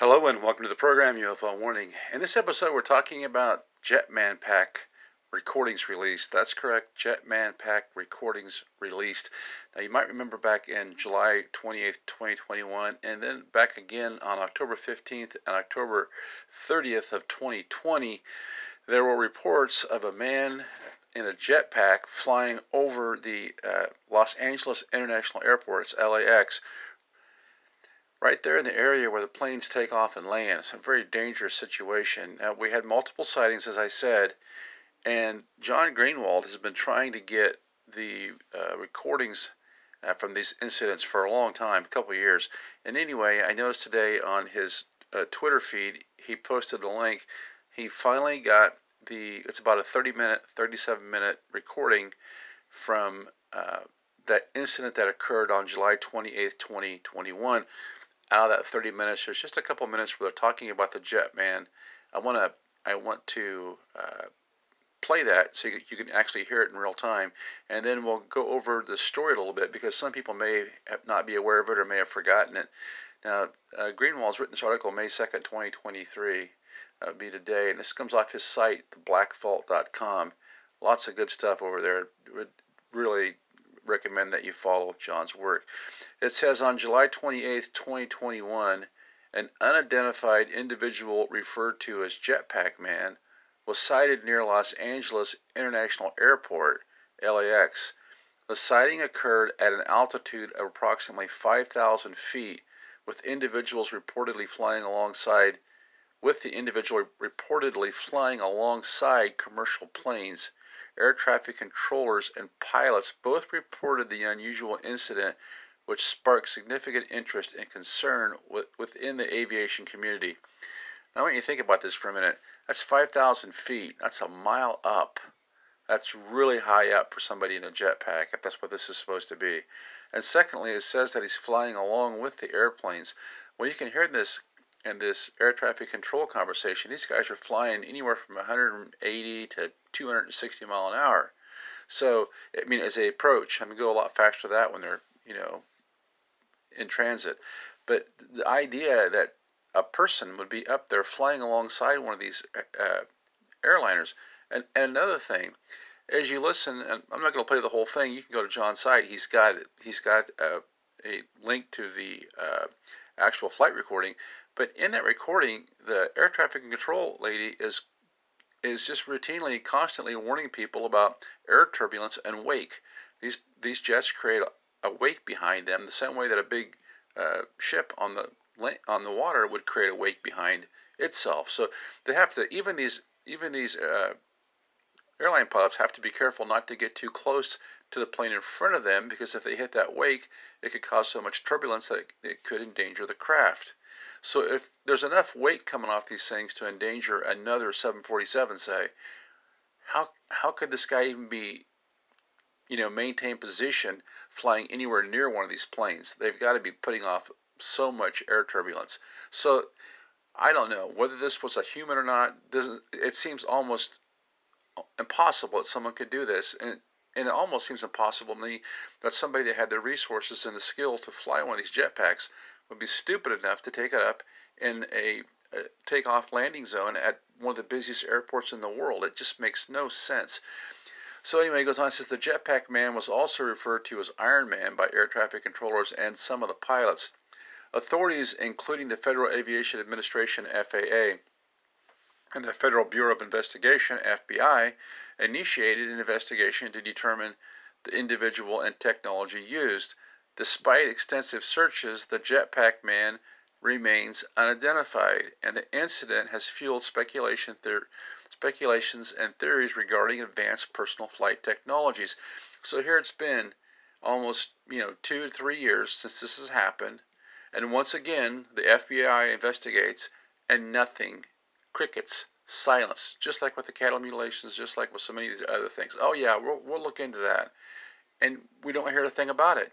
Hello and welcome to the program UFO Warning. In this episode, we're talking about Jetman Pack recordings released. That's correct, Jetman Pack recordings released. Now, you might remember back in July 28th, 2021, and then back again on October 15th and October 30th of 2020, there were reports of a man in a jetpack flying over the uh, Los Angeles International Airport's LAX right there in the area where the planes take off and land. It's a very dangerous situation. We had multiple sightings, as I said, and John Greenwald has been trying to get the uh, recordings uh, from these incidents for a long time, a couple years. And anyway, I noticed today on his uh, Twitter feed, he posted a link. He finally got the, it's about a 30 minute, 37 minute recording from uh, that incident that occurred on July 28th, 2021 out of that 30 minutes, there's just a couple minutes where they're talking about the Jetman. I want to I want to uh, play that so you, can actually hear it in real time, and then we'll go over the story a little bit because some people may not be aware of it or may have forgotten it. Now, uh, Greenwald's written this article May 2nd, 2023. That would be today, and this comes off his site, theblackvault.com. Lots of good stuff over there. Really that you follow John's work. It says on July 28, 2021, an unidentified individual referred to as Jetpack Man was sighted near Los Angeles International Airport, LAX. The sighting occurred at an altitude of approximately 5,000 feet, with individuals reportedly flying alongside with the individual reportedly flying alongside commercial planes air traffic controllers and pilots both reported the unusual incident, which sparked significant interest and concern within the aviation community. Now, I want you to think about this for a minute. That's 5,000 feet. That's a mile up. That's really high up for somebody in a jetpack, if that's what this is supposed to be. And secondly, it says that he's flying along with the airplanes. Well, you can hear this in this air traffic control conversation. These guys are flying anywhere from 180 to 260 mile an hour. So, I mean, as they approach, I mean, go a lot faster than that when they're, you know, in transit. But the idea that a person would be up there flying alongside one of these uh, airliners. And, and another thing, as you listen, and I'm not going to play the whole thing. You can go to John's site. He's got he's got uh, a link to the uh, actual flight recording. But in that recording, the air traffic control lady is is just routinely, constantly warning people about air turbulence and wake. These these jets create a, wake behind them, the same way that a big uh, ship on the on the water would create a wake behind itself. So they have to even these even these uh, airline pilots have to be careful not to get too close to the plane in front of them because if they hit that wake, it could cause so much turbulence that it, it could endanger the craft. So if there's enough weight coming off these things to endanger another 747, say, how how could this guy even be, you know, maintain position flying anywhere near one of these planes? They've got to be putting off so much air turbulence. So I don't know whether this was a human or not. Doesn't it seems almost impossible that someone could do this, and and it almost seems impossible to me that somebody that had the resources and the skill to fly one of these jetpacks would be stupid enough to take it up in a, a takeoff landing zone at one of the busiest airports in the world. It just makes no sense. So anyway, he goes on and says the jetpack man was also referred to as Iron Man by air traffic controllers and some of the pilots. Authorities, including the Federal Aviation Administration (FAA) and the Federal Bureau of Investigation (FBI), initiated an investigation to determine the individual and technology used. Despite extensive searches, the jetpack man remains unidentified, and the incident has fueled speculation speculations and theories regarding advanced personal flight technologies. So here it's been almost, you know, 2 to 3 years since this has happened, and once again the FBI investigates and nothing, crickets, silence, just like with the cattle mutilations, just like with so many of these other things. Oh yeah, we'll, we'll look into that. And we don't hear a thing about it.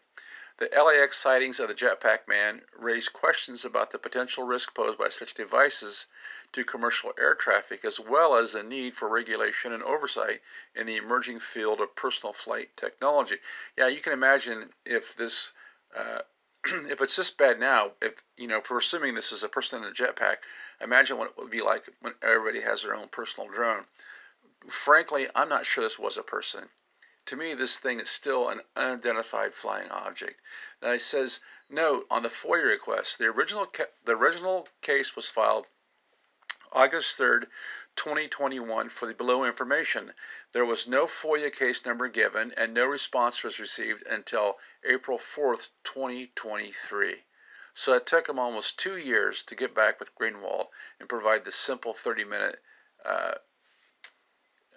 The LAX sightings of the Jetpack Man raise questions about the potential risk posed by such devices to commercial air traffic, as well as the need for regulation and oversight in the emerging field of personal flight technology. Yeah, you can imagine if this uh, if it's this bad now, if you know, we're assuming this is a person in a jetpack, imagine what it would be like when everybody has their own personal drone. Frankly, I'm not sure this was a person. To me, this thing is still an unidentified flying object. Now it says note on the FOIA request, the original ca- the original case was filed August 3rd, 2021 for the below information. There was no FOIA case number given and no response was received until April 4th, 2023. So it took them almost two years to get back with Greenwald and provide the simple 30 minute uh,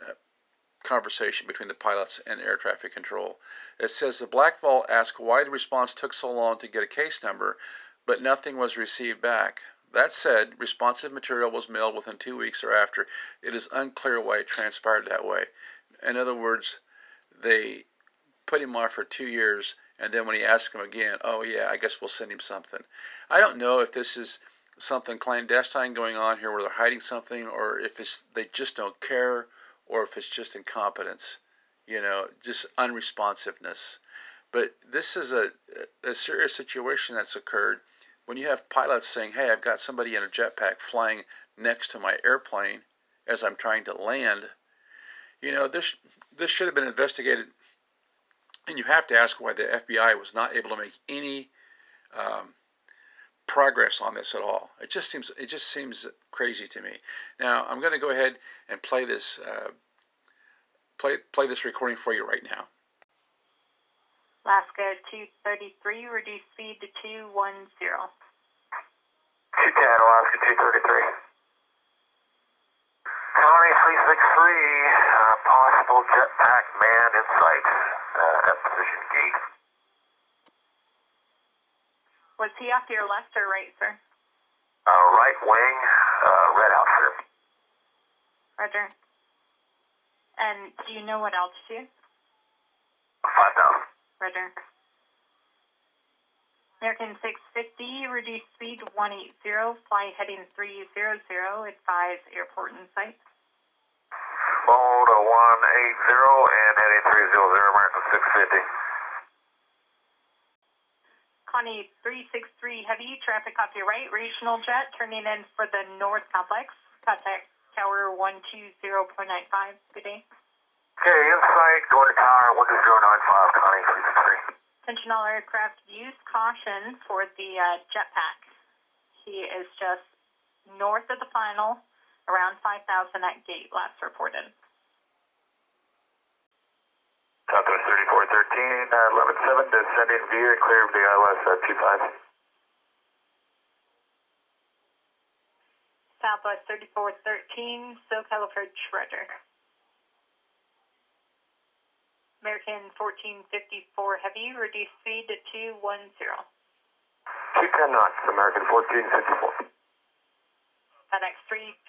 uh, conversation between the pilots and air traffic control. It says the Black Vault asked why the response took so long to get a case number, but nothing was received back. That said, responsive material was mailed within two weeks or after. It is unclear why it transpired that way. In other words, they put him off for two years, and then when he asked him again, oh, yeah, I guess we'll send him something. I don't know if this is something clandestine going on here where they're hiding something, or if it's they just don't care, or if it's just incompetence, you know, just unresponsiveness. But this is a, a serious situation that's occurred when you have pilots saying, hey, I've got somebody in a jetpack flying next to my airplane as I'm trying to land, you know, this, this should have been investigated. And you have to ask why the FBI was not able to make any um, progress on this at all. It just seems it just seems crazy to me. Now I'm going to go ahead and play this uh, play play this recording for you right now. Alaska 233, reduce speed to 210. 210, Alaska 233. Connie 363, uh, possible jetpack manned in sight uh, at position gate. Was he off to your left or right, sir? Uh, right wing, uh, red outfit. Roger. And do you know what altitude? 5,000. Roger. American 650, reduce speed 180, fly heading 300, advise airport in sight. Hold a 180 and heading 300, American 650. Connie 363 Heavy, traffic off your right, regional jet, turning in for the North Complex. Contact Tower 120.95. Good day. Okay, insight, going to tower 12095, Connie 363. Attention all aircraft, use caution for the uh, jetpack. He is just north of the final, around 5,000 at gate, last reported. Southwest 3413, uh, 11-7, descending via clear of the ILS uh, 25. Southwest 3413, SoCal approach, Roger. American 1454 Heavy, reduce speed to 210. 210 knots, American 1454. FedEx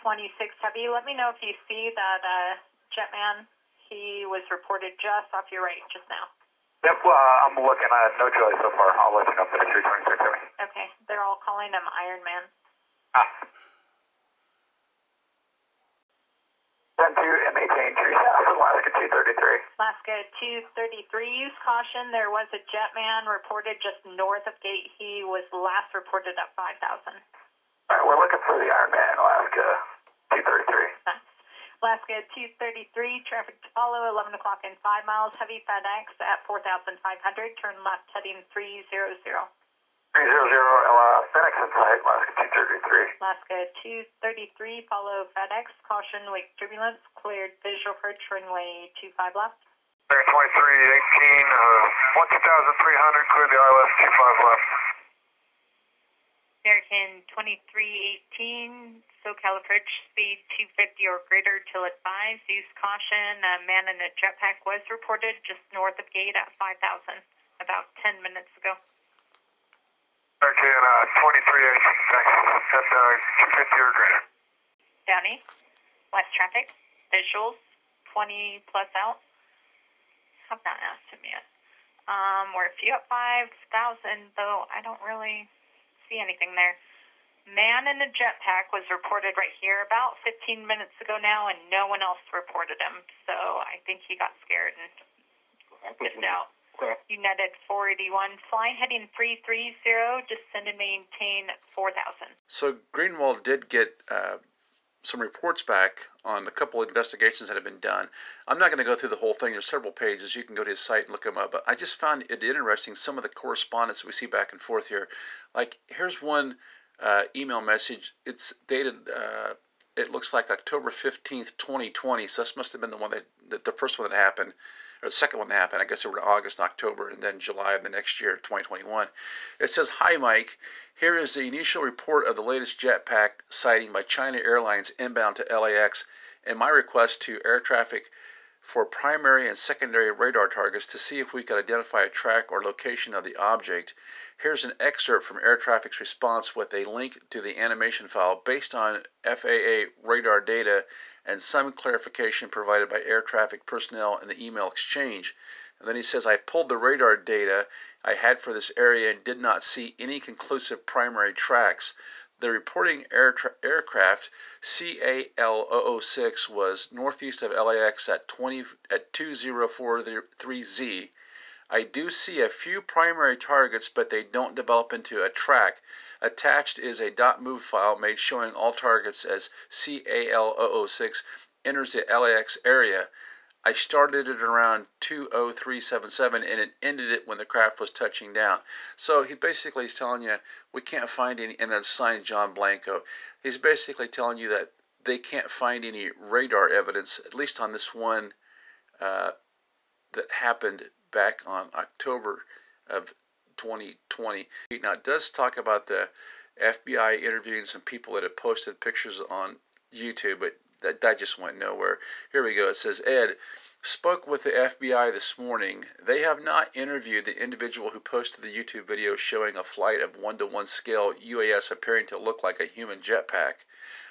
326 Heavy, let me know if you see that uh, Jetman. He was reported just off your right just now. Yep, uh, I'm looking at no choice so far. I'll let you know FedEx 326 Heavy. Okay, they're all calling him Iron Man. Ah. 10 2 and maintain true south, Alaska 233. Alaska 233, use caution. There was a jetman reported just north of gate. He was last reported at 5,000. All right, we're looking for the Ironman, Alaska 233. Nice. Alaska 233, traffic to follow, 11 o'clock and 5 miles. Heavy FedEx at 4,500. Turn left heading 300. 300, uh, FedEx in sight, Alaska 233. Alaska 233, follow FedEx. Caution, wake turbulence. Cleared visual approach, runway 25 left. Air 2318, uh, 1,300, clear the ILS 25 left. American 2318, SoCal approach speed 250 or greater till advised. Use caution. A man in a jetpack was reported just north of gate at 5,000 about 10 minutes ago. American uh, 2318, thanks. At uh, 250 or greater. Downey, west traffic, visuals, 20 plus out. Have not asked him yet. Um, we're a few at 5,000, though I don't really see anything there. Man in a jetpack was reported right here about 15 minutes ago now, and no one else reported him. So I think he got scared and pissed out. Okay. United 481, fly heading 330, descend and maintain 4000. So Greenwald did get uh, some reports back on a couple investigations that have been done. I'm not going to go through the whole thing. There's several pages. You can go to his site and look them up. But I just found it interesting some of the correspondence we see back and forth here. Like here's one uh, email message. It's dated. Uh, it looks like October 15th, 2020. So this must have been the one that the first one that happened or the second one that happened. I guess it was August, October, and then July of the next year, 2021. It says, Hi, Mike. Here is the initial report of the latest jetpack sighting by China Airlines inbound to LAX and my request to air traffic for primary and secondary radar targets to see if we could identify a track or location of the object. Here's an excerpt from air traffic's response with a link to the animation file based on FAA radar data and some clarification provided by air traffic personnel in the email exchange. And then he says, I pulled the radar data I had for this area and did not see any conclusive primary tracks. The reporting air aircraft CAL006 was northeast of LAX at 20 at 2043Z. I do see a few primary targets, but they don't develop into a track. Attached is a .move file made showing all targets as CAL006 enters the LAX area. I started it around 20377 and it ended it when the craft was touching down. So he basically is telling you we can't find any, and then signed John Blanco. He's basically telling you that they can't find any radar evidence, at least on this one uh, that happened back on October of 2020. Now it does talk about the FBI interviewing some people that had posted pictures on YouTube, but that, that just went nowhere. Here we go. It says Ed spoke with the FBI this morning. They have not interviewed the individual who posted the YouTube video showing a flight of one to one scale UAS appearing to look like a human jetpack.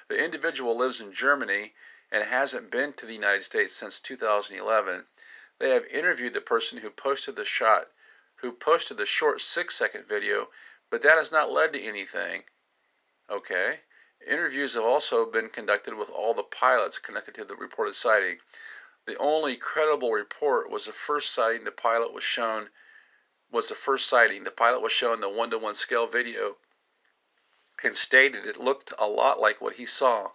The individual lives in Germany and hasn't been to the United States since 2011. They have interviewed the person who posted the shot, who posted the short six second video, but that has not led to anything. Okay. Interviews have also been conducted with all the pilots connected to the reported sighting. The only credible report was the first sighting the pilot was shown was the first sighting. The pilot was shown the one to one scale video and stated it looked a lot like what he saw.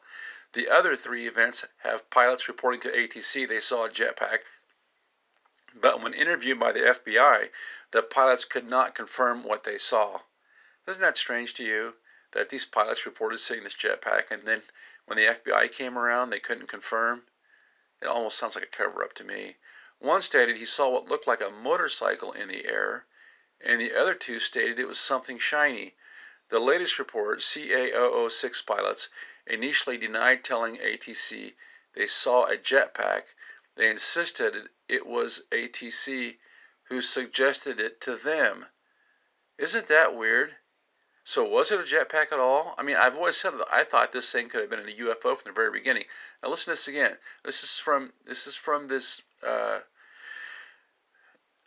The other three events have pilots reporting to ATC they saw a jetpack, but when interviewed by the FBI, the pilots could not confirm what they saw. Isn't that strange to you? That these pilots reported seeing this jetpack, and then when the FBI came around, they couldn't confirm. It almost sounds like a cover up to me. One stated he saw what looked like a motorcycle in the air, and the other two stated it was something shiny. The latest report, CA006 pilots initially denied telling ATC they saw a jetpack. They insisted it was ATC who suggested it to them. Isn't that weird? So was it a jetpack at all? I mean, I've always said that I thought this thing could have been a UFO from the very beginning. Now listen to this again. This is from this is from this uh,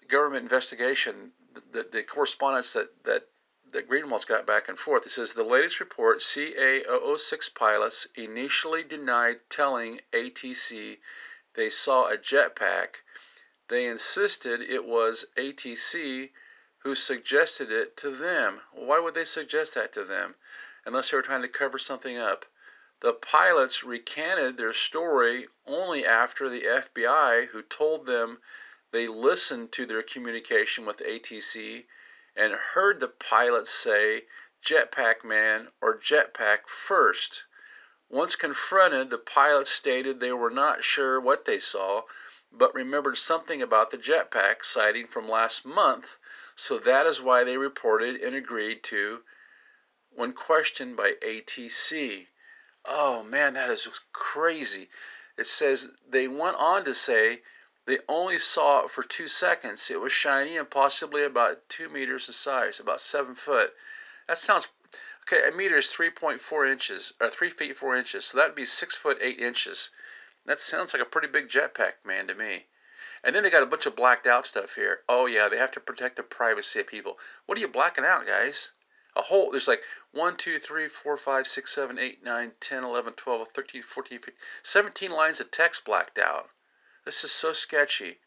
government investigation. The, the, the correspondence that that that Greenwald's got back and forth. It says the latest report: CA006 pilots initially denied telling ATC they saw a jetpack. They insisted it was ATC who suggested it to them. Why would they suggest that to them unless they were trying to cover something up? The pilots recanted their story only after the FBI, who told them they listened to their communication with ATC and heard the pilots say jetpack man or jetpack first. Once confronted, the pilots stated they were not sure what they saw, but remembered something about the jetpack sighting from last month so that is why they reported and agreed to when questioned by ATC. Oh man, that is crazy. It says they went on to say they only saw it for two seconds. It was shiny and possibly about two meters in size, about seven foot. That sounds okay. A meter is 3.4 inches, or three feet four inches, so that'd be six foot eight inches. That sounds like a pretty big jetpack, man, to me. And then they got a bunch of blacked out stuff here. Oh yeah, they have to protect the privacy of people. What are you blacking out, guys? A whole there's like 1, 2, 3, 4, 5, 6, 7, 8, 9, 10, 11, 12, 13, 14, 15, 17 lines of text blacked out. This is so sketchy.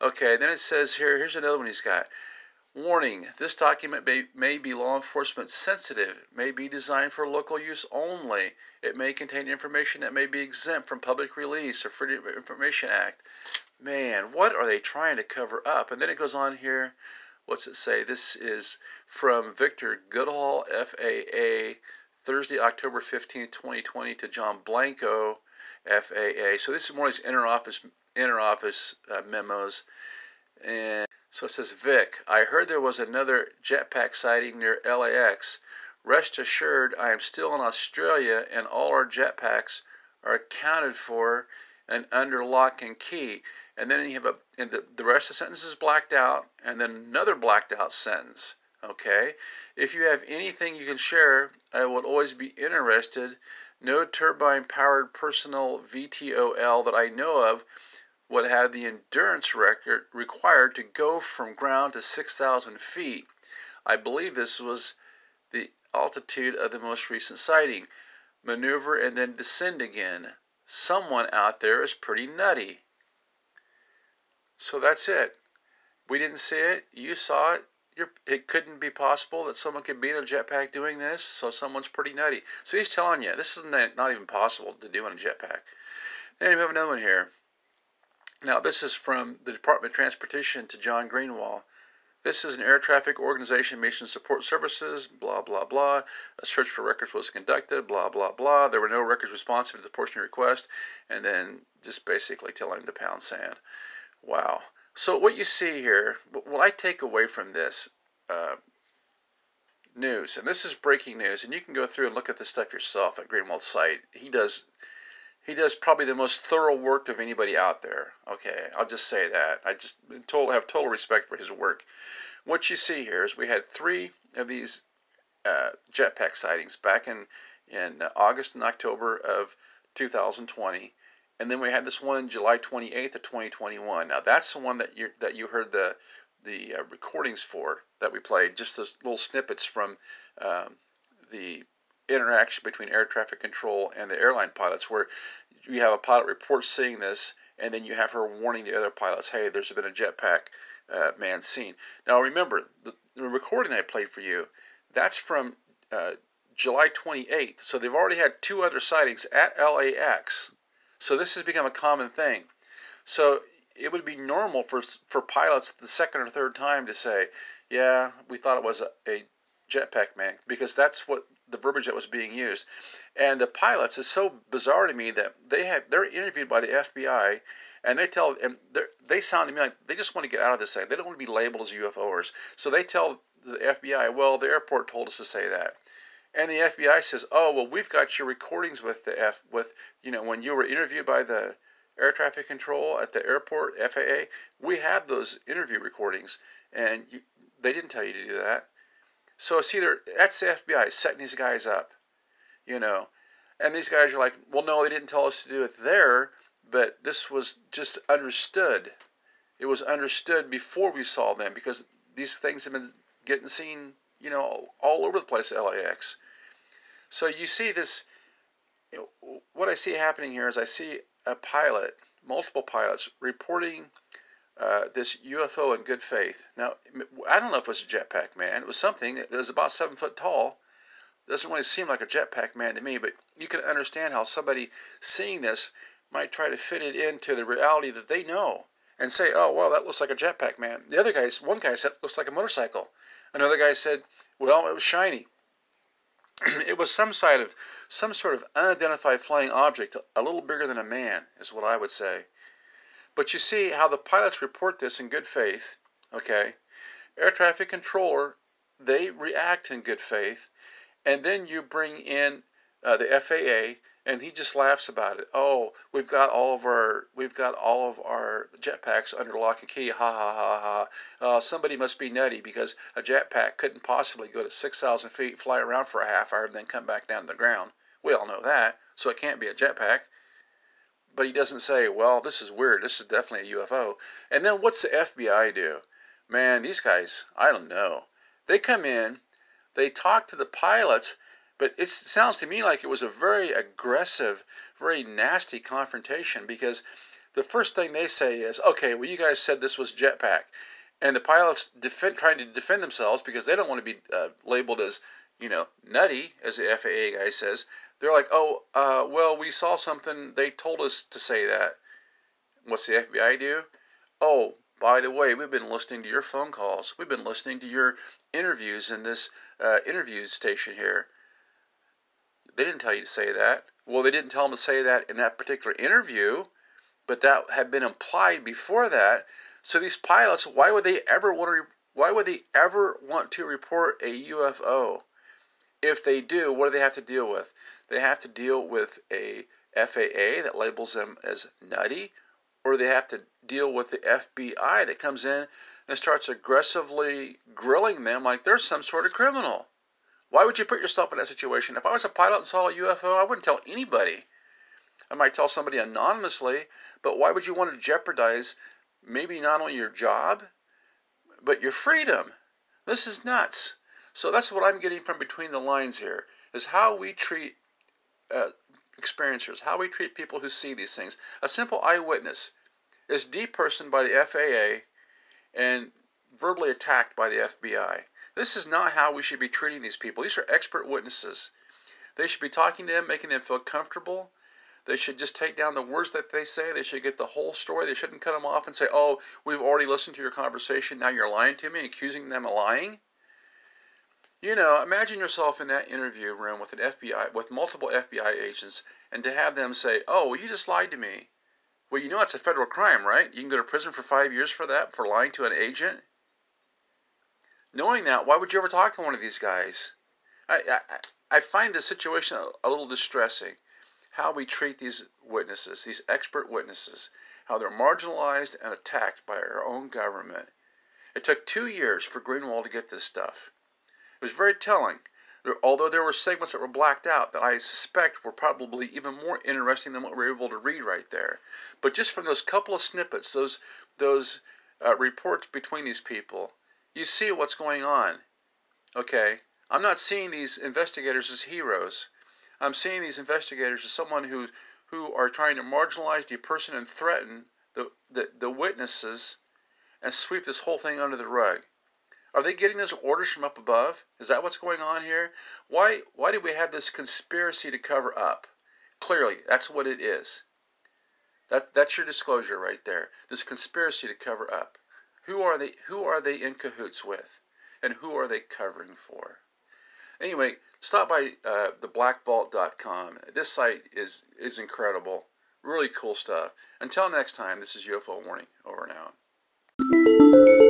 Okay, then it says here, here's another one he's got. Warning, this document may, may be law enforcement sensitive, may be designed for local use only. It may contain information that may be exempt from public release or Freedom of Information Act. Man, what are they trying to cover up? And then it goes on here. What's it say? This is from Victor Goodall, FAA, Thursday, October 15, 2020, to John Blanco, FAA. So this is more of these interoffice interoffice uh, memos, and so it says Vic. I heard there was another jetpack sighting near LAX. Rest assured, I am still in Australia, and all our jetpacks are accounted for and under lock and key. And then you have a, and the, the rest of the sentence is blacked out, and then another blacked out sentence. Okay? If you have anything you can share, I would always be interested. No turbine powered personal VTOL that I know of would have the endurance record required to go from ground to 6,000 feet. I believe this was the altitude of the most recent sighting. Maneuver and then descend again. Someone out there is pretty nutty. So that's it. We didn't see it. You saw it. You're, it couldn't be possible that someone could be in a jetpack doing this, so someone's pretty nutty. So he's telling you this is not even possible to do in a jetpack. Then we have another one here. Now, this is from the Department of Transportation to John Greenwald. This is an air traffic organization, mission support services, blah, blah, blah. A search for records was conducted, blah, blah, blah. There were no records responsive to the portion request, and then just basically telling him to pound sand. Wow. So what you see here, what I take away from this uh, news, and this is breaking news, and you can go through and look at this stuff yourself at Greenwald's site. He does he does probably the most thorough work of anybody out there. Okay, I'll just say that. I just total, have total respect for his work. What you see here is we had three of these uh, jetpack sightings back in in August and October of 2020 and then we had this one July 28th of 2021. Now that's the one that you that you heard the the uh, recordings for that we played, just those little snippets from um, the interaction between air traffic control and the airline pilots, where you have a pilot report seeing this, and then you have her warning the other pilots, "Hey, there's been a jetpack uh, man seen." Now remember the, the, recording I played for you, that's from uh, July 28th, so they've already had two other sightings at LAX so this has become a common thing. So it would be normal for for pilots the second or third time to say, "Yeah, we thought it was a, a jetpack man," because that's what the verbiage that was being used. And the pilots is so bizarre to me that they have they're interviewed by the FBI, and they tell and they sound to me like they just want to get out of this thing. They don't want to be labeled as UFOers. So they tell the FBI, "Well, the airport told us to say that." And the FBI says, "Oh, well, we've got your recordings with the F with you know when you were interviewed by the air traffic control at the airport, FAA. We have those interview recordings, and you, they didn't tell you to do that. So it's either that's the FBI setting these guys up, you know, and these guys are like, well, no, they didn't tell us to do it there, but this was just understood. It was understood before we saw them because these things have been getting seen you know, all over the place LAX. So you see this, you know, what I see happening here is I see a pilot, multiple pilots, reporting uh, this UFO in good faith. Now, I don't know if it was a jetpack man. It was something. It was about seven foot tall. Doesn't really seem like a jetpack man to me, but you can understand how somebody seeing this might try to fit it into the reality that they know and say, "Oh, well, that looks like a jetpack man." The other guys, one guy said, "Looks like a motorcycle." Another guy said, well, it was shiny. it was some side of some sort of unidentified flying object, a little bigger than a man, is what I would say. But you see how the pilots report this in good faith, okay? Air traffic controller, they react in good faith, and then you bring in uh, the FAA and he just laughs about it. Oh, we've got all of our we've got all of our jetpacks under lock and key. Ha ha ha ha. Uh, somebody must be nutty because a jetpack couldn't possibly go to six thousand feet, fly around for a half hour, and then come back down to the ground. We all know that, so it can't be a jetpack. But he doesn't say, well, this is weird. This is definitely a UFO. And then what's the FBI do? Man, these guys, I don't know. They come in, they talk to the pilots but it sounds to me like it was a very aggressive, very nasty confrontation because the first thing they say is, okay, well, you guys said this was jetpack. And the pilots defend, trying to defend themselves because they don't want to be uh, labeled as, you know, nutty, as the FAA guy says. They're like, oh, uh, well, we saw something. They told us to say that. What's the FBI do? Oh, by the way, we've been listening to your phone calls. We've been listening to your interviews in this uh, interview station here. They didn't tell you to say that. Well, they didn't tell them to say that in that particular interview, but that had been implied before that. So these pilots, why would they ever want to? Why would they ever want to report a UFO? If they do, what do they have to deal with? They have to deal with a FAA that labels them as nutty, or they have to deal with the FBI that comes in and starts aggressively grilling them like they're some sort of criminal. Why would you put yourself in that situation? If I was a pilot and saw a UFO, I wouldn't tell anybody. I might tell somebody anonymously, but why would you want to jeopardize maybe not only your job, but your freedom? This is nuts. So that's what I'm getting from between the lines here is how we treat uh, experiencers, how we treat people who see these things. A simple eyewitness is depersoned by the FAA and verbally attacked by the FBI. This is not how we should be treating these people. These are expert witnesses. They should be talking to them, making them feel comfortable. They should just take down the words that they say. They should get the whole story. They shouldn't cut them off and say, oh, we've already listened to your conversation. Now you're lying to me, accusing them of lying. You know, imagine yourself in that interview room with an FBI, with multiple FBI agents, and to have them say, oh, well, you just lied to me. Well, you know it's a federal crime, right? You can go to prison for five years for that, for lying to an agent. Knowing that, why would you ever talk to one of these guys? I, I, I find the situation a, little distressing. How we treat these witnesses, these expert witnesses, how they're marginalized and attacked by our own government. It took two years for Greenwald to get this stuff. It was very telling. There, although there were segments that were blacked out that I suspect were probably even more interesting than what we were able to read right there. But just from those couple of snippets, those those uh, reports between these people, you see what's going on. Okay, I'm not seeing these investigators as heroes. I'm seeing these investigators as someone who who are trying to marginalize, deperson, and threaten the, the, the witnesses and sweep this whole thing under the rug. Are they getting those orders from up above? Is that what's going on here? Why why do we have this conspiracy to cover up? Clearly, that's what it is. That that's your disclosure right there. This conspiracy to cover up. Who are they? Who are they in cahoots with, and who are they covering for? Anyway, stop by uh, theblackvault.com. This site is is incredible. Really cool stuff. Until next time, this is UFO Warning. Over and out.